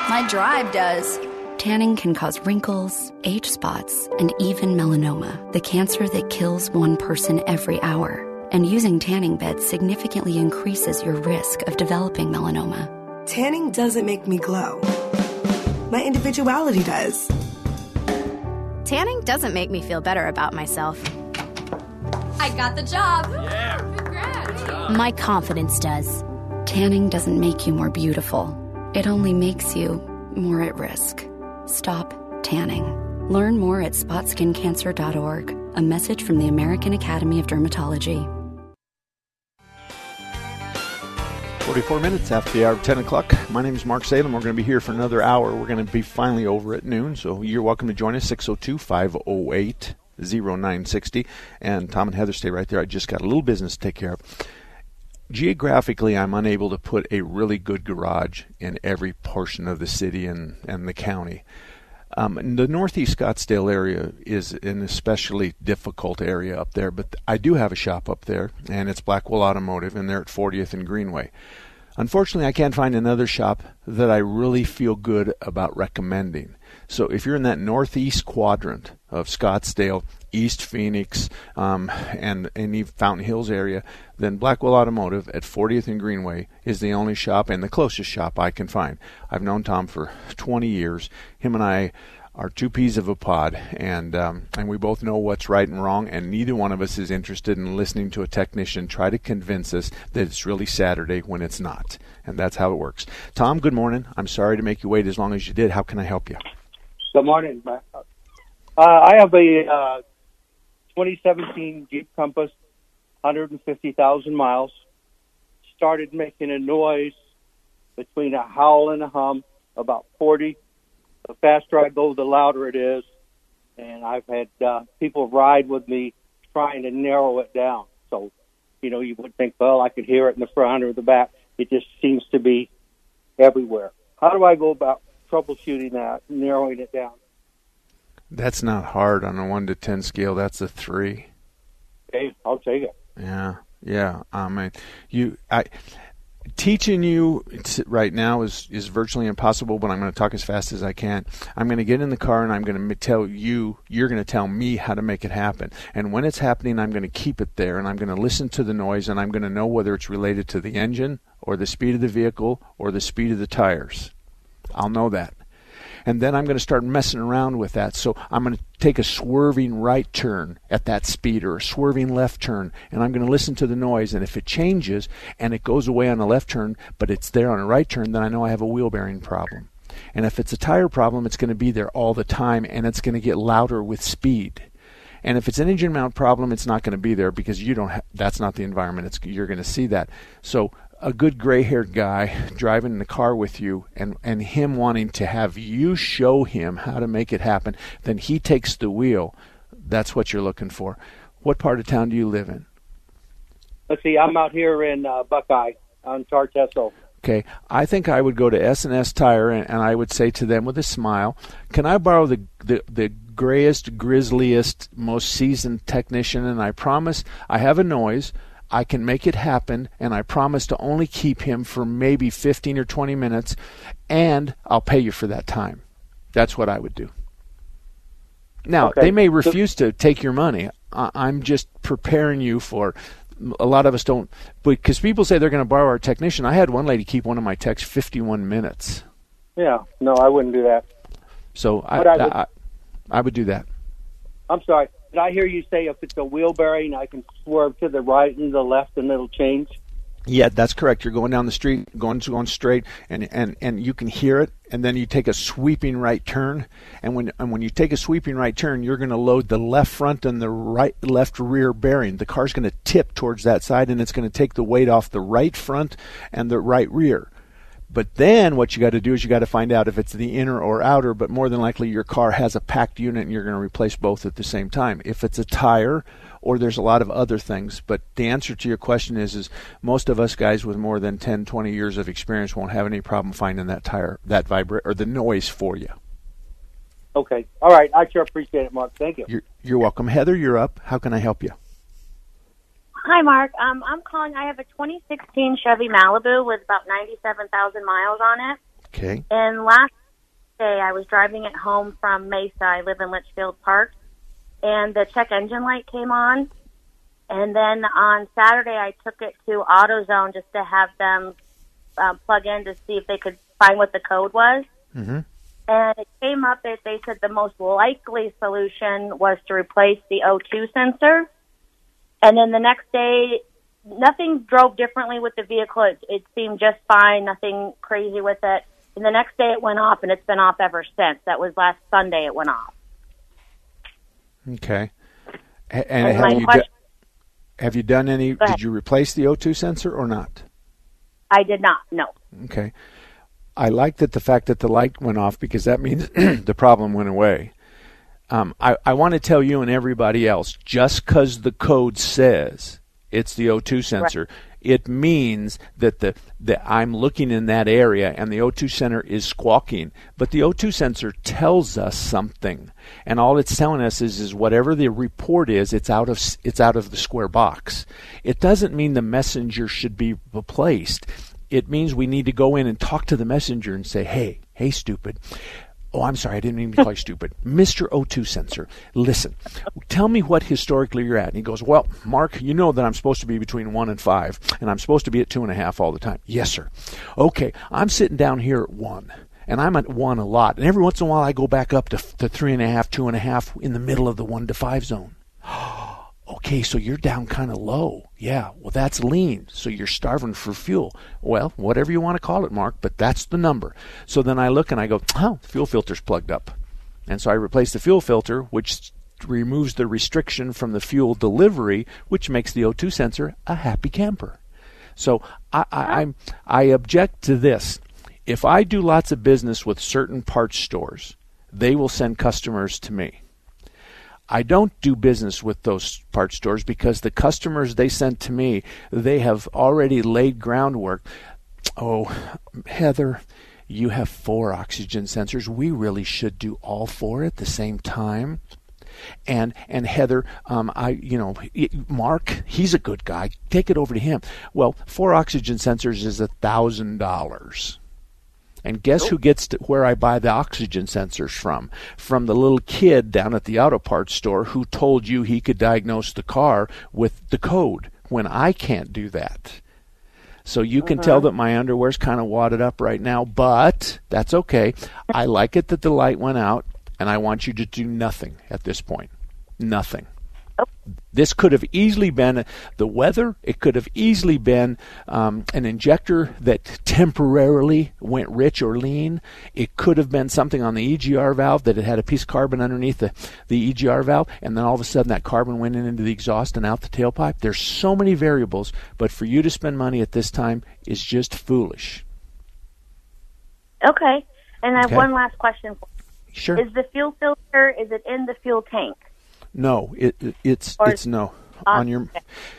My drive does. Tanning can cause wrinkles, age spots, and even melanoma, the cancer that kills one person every hour. And using tanning beds significantly increases your risk of developing melanoma. Tanning doesn't make me glow. My individuality does. Tanning doesn't make me feel better about myself. I got the job. Yeah. Congrats. My confidence does. Tanning doesn't make you more beautiful, it only makes you more at risk. Stop tanning. Learn more at spotskincancer.org. A message from the American Academy of Dermatology. 44 minutes after the hour of 10 o'clock. My name is Mark Salem. We're going to be here for another hour. We're going to be finally over at noon, so you're welcome to join us, 602 508 0960. And Tom and Heather stay right there. I just got a little business to take care of. Geographically, I'm unable to put a really good garage in every portion of the city and, and the county. Um, the northeast Scottsdale area is an especially difficult area up there, but I do have a shop up there, and it's Blackwell Automotive, and they're at 40th and Greenway. Unfortunately, I can't find another shop that I really feel good about recommending. So if you're in that northeast quadrant of Scottsdale, East Phoenix, um, and any Fountain Hills area, then Blackwell Automotive at 40th and Greenway is the only shop and the closest shop I can find. I've known Tom for 20 years. Him and I are two peas of a pod, and um, and we both know what's right and wrong, and neither one of us is interested in listening to a technician try to convince us that it's really Saturday when it's not, and that's how it works. Tom, good morning. I'm sorry to make you wait as long as you did. How can I help you? Good morning. Uh, I have a uh, 2017 Jeep Compass, 150,000 miles. Started making a noise between a howl and a hum, about 40 the faster I go, the louder it is. And I've had uh, people ride with me trying to narrow it down. So, you know, you would think, well, I could hear it in the front or the back. It just seems to be everywhere. How do I go about troubleshooting that, narrowing it down? That's not hard on a one to ten scale. That's a three. Okay, I'll take it. Yeah, yeah. I mean, you, I, teaching you right now is is virtually impossible but i'm going to talk as fast as i can. I'm going to get in the car and i'm going to tell you you're going to tell me how to make it happen. And when it's happening i'm going to keep it there and i'm going to listen to the noise and i'm going to know whether it's related to the engine or the speed of the vehicle or the speed of the tires. I'll know that and then I'm going to start messing around with that. So I'm going to take a swerving right turn at that speed or a swerving left turn, and I'm going to listen to the noise. And if it changes and it goes away on a left turn, but it's there on a right turn, then I know I have a wheel bearing problem. And if it's a tire problem, it's going to be there all the time, and it's going to get louder with speed. And if it's an engine mount problem, it's not going to be there because you don't. Ha- that's not the environment. It's you're going to see that. So a good gray-haired guy driving in the car with you and and him wanting to have you show him how to make it happen then he takes the wheel. That's what you're looking for. What part of town do you live in? Let's see i'm out here in uh, buckeye on Tartesso. okay i think i would go to s&s tire and, and i would say to them with a smile can i borrow the, the, the grayest grisliest most seasoned technician? And i promise i have a noise I can make it happen, and I promise to only keep him for maybe 15 or 20 minutes, and I'll pay you for that time. That's what I would do. Now, okay. they may refuse to take your money. I'm just preparing you for. A lot of us don't, because people say they're going to borrow our technician. I had one lady keep one of my techs 51 minutes. Yeah, no, I wouldn't do that. So I, I, would, I, I would do that. I'm sorry. Did I hear you say if it's a wheel bearing, I can swerve to the right and the left, and it'll change? Yeah, that's correct. You're going down the street, going going straight, and, and, and you can hear it. And then you take a sweeping right turn, and when and when you take a sweeping right turn, you're going to load the left front and the right left rear bearing. The car's going to tip towards that side, and it's going to take the weight off the right front and the right rear. But then what you got to do is you got to find out if it's the inner or outer, but more than likely your car has a packed unit and you're going to replace both at the same time. If it's a tire or there's a lot of other things, but the answer to your question is is most of us guys with more than 10, 20 years of experience won't have any problem finding that tire that vibrate or the noise for you. Okay. All right. I sure appreciate it, Mark. Thank you. You're, you're welcome. Heather, you're up. How can I help you? Hi, Mark. Um, I'm calling. I have a 2016 Chevy Malibu with about 97,000 miles on it. Okay. And last day, I was driving it home from Mesa. I live in Litchfield Park, and the check engine light came on. And then on Saturday, I took it to AutoZone just to have them uh, plug in to see if they could find what the code was. Mm-hmm. And it came up that they said the most likely solution was to replace the O2 sensor. And then the next day, nothing drove differently with the vehicle. It, it seemed just fine, nothing crazy with it. And the next day it went off, and it's been off ever since. That was last Sunday it went off. Okay. And And, have you do- have you done any? Did you replace the O2 sensor or not? I did not, no. Okay. I like that the fact that the light went off because that means the problem went away. Um, I, I want to tell you and everybody else just because the code says it's the O2 sensor, it means that the that I'm looking in that area and the O2 sensor is squawking. But the O2 sensor tells us something, and all it's telling us is is whatever the report is, it's out of it's out of the square box. It doesn't mean the messenger should be replaced. It means we need to go in and talk to the messenger and say, "Hey, hey, stupid." Oh, I'm sorry, I didn't mean to call you stupid. Mr. O2 sensor, listen, tell me what historically you're at. And he goes, Well, Mark, you know that I'm supposed to be between one and five, and I'm supposed to be at two and a half all the time. Yes, sir. Okay, I'm sitting down here at one, and I'm at one a lot. And every once in a while I go back up to, to three and a half, two and a half in the middle of the one to five zone. Okay, so you're down kind of low. Yeah, well, that's lean. So you're starving for fuel. Well, whatever you want to call it, Mark, but that's the number. So then I look and I go, oh, the fuel filter's plugged up. And so I replace the fuel filter, which removes the restriction from the fuel delivery, which makes the O2 sensor a happy camper. So I, I, I'm, I object to this. If I do lots of business with certain parts stores, they will send customers to me. I don't do business with those parts stores because the customers they sent to me, they have already laid groundwork. Oh, Heather, you have four oxygen sensors. We really should do all four at the same time. And and Heather, um, I you know Mark, he's a good guy. Take it over to him. Well, four oxygen sensors is a thousand dollars. And guess who gets to where I buy the oxygen sensors from? From the little kid down at the auto parts store who told you he could diagnose the car with the code when I can't do that. So you can tell uh-huh. that my underwear's kind of wadded up right now, but that's okay. I like it that the light went out, and I want you to do nothing at this point. Nothing. This could have easily been the weather. It could have easily been um, an injector that temporarily went rich or lean. It could have been something on the EGR valve that it had a piece of carbon underneath the, the EGR valve, and then all of a sudden that carbon went in into the exhaust and out the tailpipe. There's so many variables, but for you to spend money at this time is just foolish. Okay. And I have Okay. one last question. Sure. Is the fuel filter, is it in the fuel tank? No, it, it it's Or- it's no ah, on your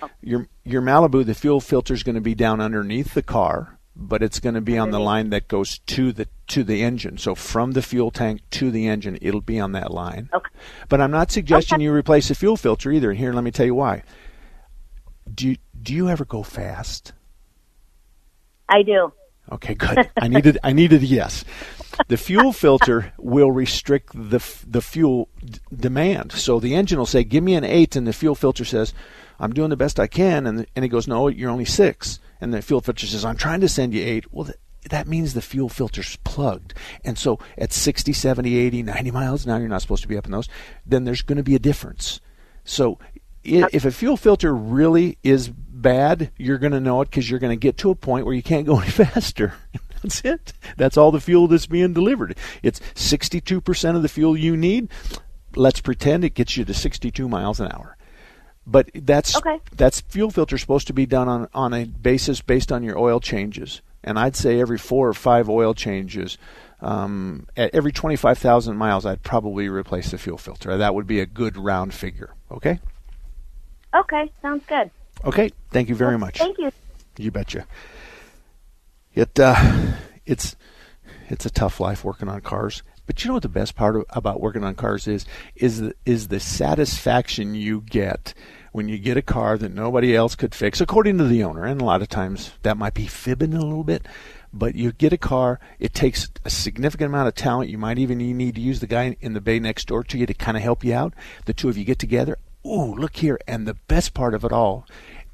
oh. your your Malibu. The fuel filter is going to be down underneath the car, but it's going to be on the line that goes to the to the engine. So from the fuel tank to the engine, it'll be on that line. Okay. But I'm not suggesting you replace the fuel filter either. And here, let me tell you why. Do you, do you ever go fast? I do. Okay, good. I needed I needed a yes. The fuel filter will restrict the the fuel d- demand. So the engine will say, "Give me an 8," and the fuel filter says, "I'm doing the best I can." And and it goes, "No, you're only 6." And the fuel filter says, "I'm trying to send you 8." Well, th- that means the fuel filter's plugged. And so at 60, 70, 80, 90 miles hour, you're not supposed to be up in those. Then there's going to be a difference. So if a fuel filter really is bad, you're going to know it because you're going to get to a point where you can't go any faster. That's it. That's all the fuel that's being delivered. It's 62% of the fuel you need. Let's pretend it gets you to 62 miles an hour. But that's Okay. that's fuel filter supposed to be done on, on a basis based on your oil changes. and I'd say every four or five oil changes. Um, at every 25,000 miles, I'd probably replace the fuel filter. That would be a good round figure. Okay? Okay, sounds good. Okay, thank you very much. Thank you. You betcha. It uh, it's it's a tough life working on cars. But you know what the best part of, about working on cars is is the, is the satisfaction you get when you get a car that nobody else could fix, according to the owner. And a lot of times that might be fibbing a little bit. But you get a car, it takes a significant amount of talent. You might even need to use the guy in the bay next door to you to kind of help you out. The two of you get together. Ooh, look here. And the best part of it all,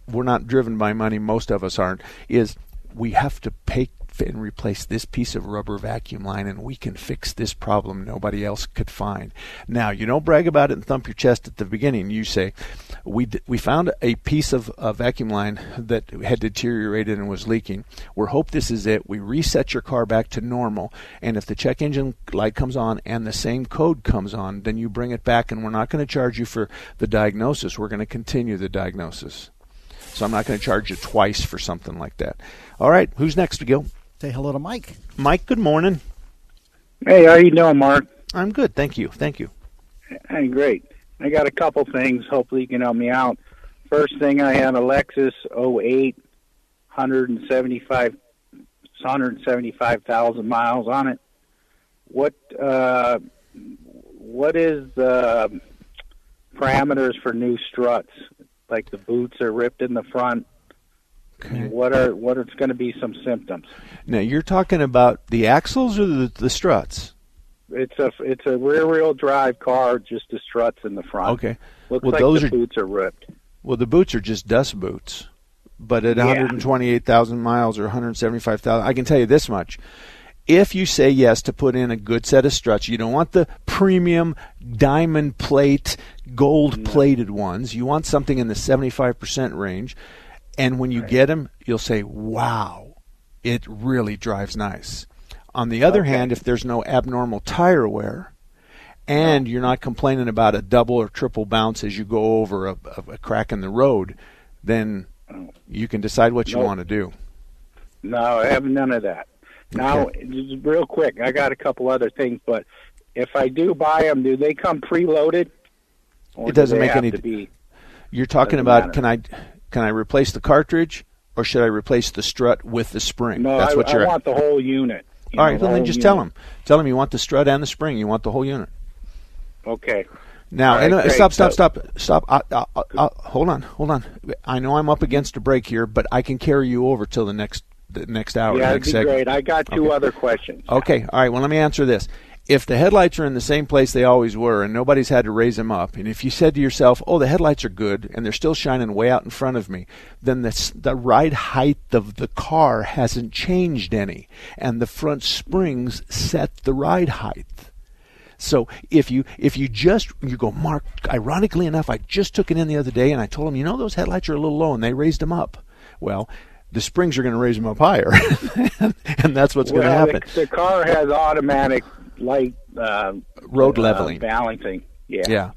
we're not driven by money, most of us aren't, is we have to pay and replace this piece of rubber vacuum line and we can fix this problem nobody else could find. Now, you don't brag about it and thump your chest at the beginning. You say, we, d- we found a piece of a vacuum line that had deteriorated and was leaking. We hope this is it. We reset your car back to normal. And if the check engine light comes on and the same code comes on, then you bring it back and we're not going to charge you for the diagnosis. We're going to continue the diagnosis. So I'm not going to charge you twice for something like that. All right, who's next to go? Say hello to Mike. Mike, good morning. Hey, how you doing, Mark? I'm good, thank you. Thank you. Hey, great. I got a couple things. Hopefully, you can help me out. First thing, I had a Lexus 08, 175, 175,000 miles on it. What uh, what is the parameters for new struts? Like the boots are ripped in the front. Okay. What are what is going to be some symptoms? Now you're talking about the axles or the, the struts? It's a it's a rear wheel drive car, just the struts in the front. Okay. Looks well, like those the are boots are ripped. well, the boots are just dust boots. But at Yeah. 128,000 miles or 175,000, I can tell you this much. If you say yes to put in a good set of struts, you don't want the premium diamond plate, gold plated ones. You want something in the 75% range. And when you get them, you'll say, wow, it really drives nice. On the other hand, if there's no abnormal tire wear, and you're not complaining about a double or triple bounce as you go over a, a, a crack in the road, then oh. you can decide what you Nope. want to do. No, I have none of that. Now, just real quick, I got a couple other things, but if I do buy them, do they come preloaded? Or It doesn't do make any- To be, You're talking about matter. can I can I replace the cartridge or should I replace the strut with the spring? no, That's I, what you're. want the whole unit. All know, right, the well then just tell them. Tell them you want the strut and the spring. You want the whole unit. Okay. Now, All right, and, uh, stop, stop, stop, stop. I, I, I, I, hold on, hold on. I know I'm up against a break here, but I can carry you over till the next the next hour. Yeah, that'd be segment. great. I got two Okay. other questions. Okay, all right. Well, let me answer this. If the headlights are in the same place they always were, and nobody's had to raise them up, and if you said to yourself, "Oh, the headlights are good, and they're still shining way out in front of me," then the the ride height of the car hasn't changed any, and the front springs set the ride height. So if you if you just you go, Mark. Ironically enough, I just took it in the other day, and I told them, you know, those headlights are a little low, and they raised them up. Well, the springs are going to raise them up higher, and that's what's going to happen. The, the car has automatic light uh, Road uh, leveling. balancing. Yeah. Yeah.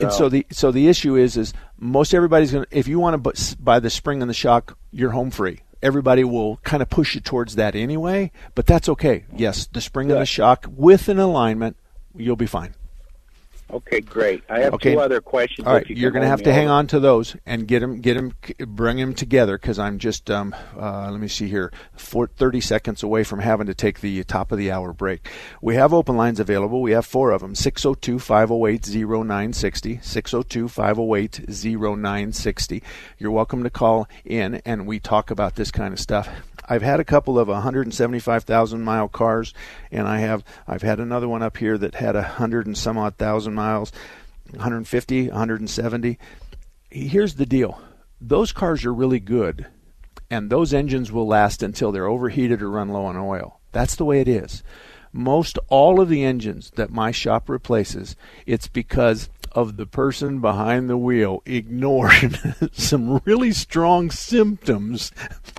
And So- so the so the issue is is most everybody's going to if you want to buy the spring and the shock, you're home free. Everybody will kind of push you towards that anyway, but that's okay. Yes, the spring and the shock with an alignment, you'll be fine. Okay, great. I have Okay. two other questions. All right, you you're going to have to hang on to those and get them, get them, bring them together because I'm just, um, uh, let me see here, four, 30 seconds away from having to take the top of the hour break. We have open lines available. We have four of them 602 508 0960. 602 508 0960. You're welcome to call in and we talk about this kind of stuff. I've had a couple of 175,000 mile cars, and I have I've had another one up here that had a hundred and some odd thousand miles, 150, 170. Here's the deal: those cars are really good, and those engines will last until they're overheated or run low on oil. That's the way it is. Most all of the engines that my shop replaces, it's because of the person behind the wheel ignored some really strong symptoms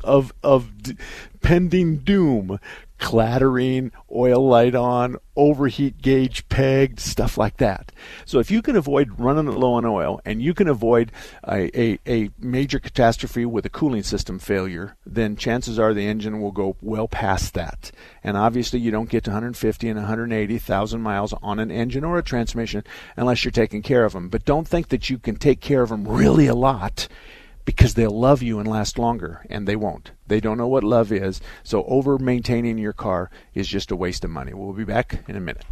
of of d- pending doom clattering, oil light on, overheat gauge pegged, stuff like that. So if you can avoid running low on oil and you can avoid a, a, a, major catastrophe with a cooling system failure, then chances are the engine will go well past that. And obviously you don't get to 150 and 180,000 miles on an engine or a transmission unless you're taking care of them. But don't think that you can take care of them really a lot because they'll love you and last longer, and they won't. They don't know what love is, so over maintaining your car is just a waste of money. We'll be back in a minute.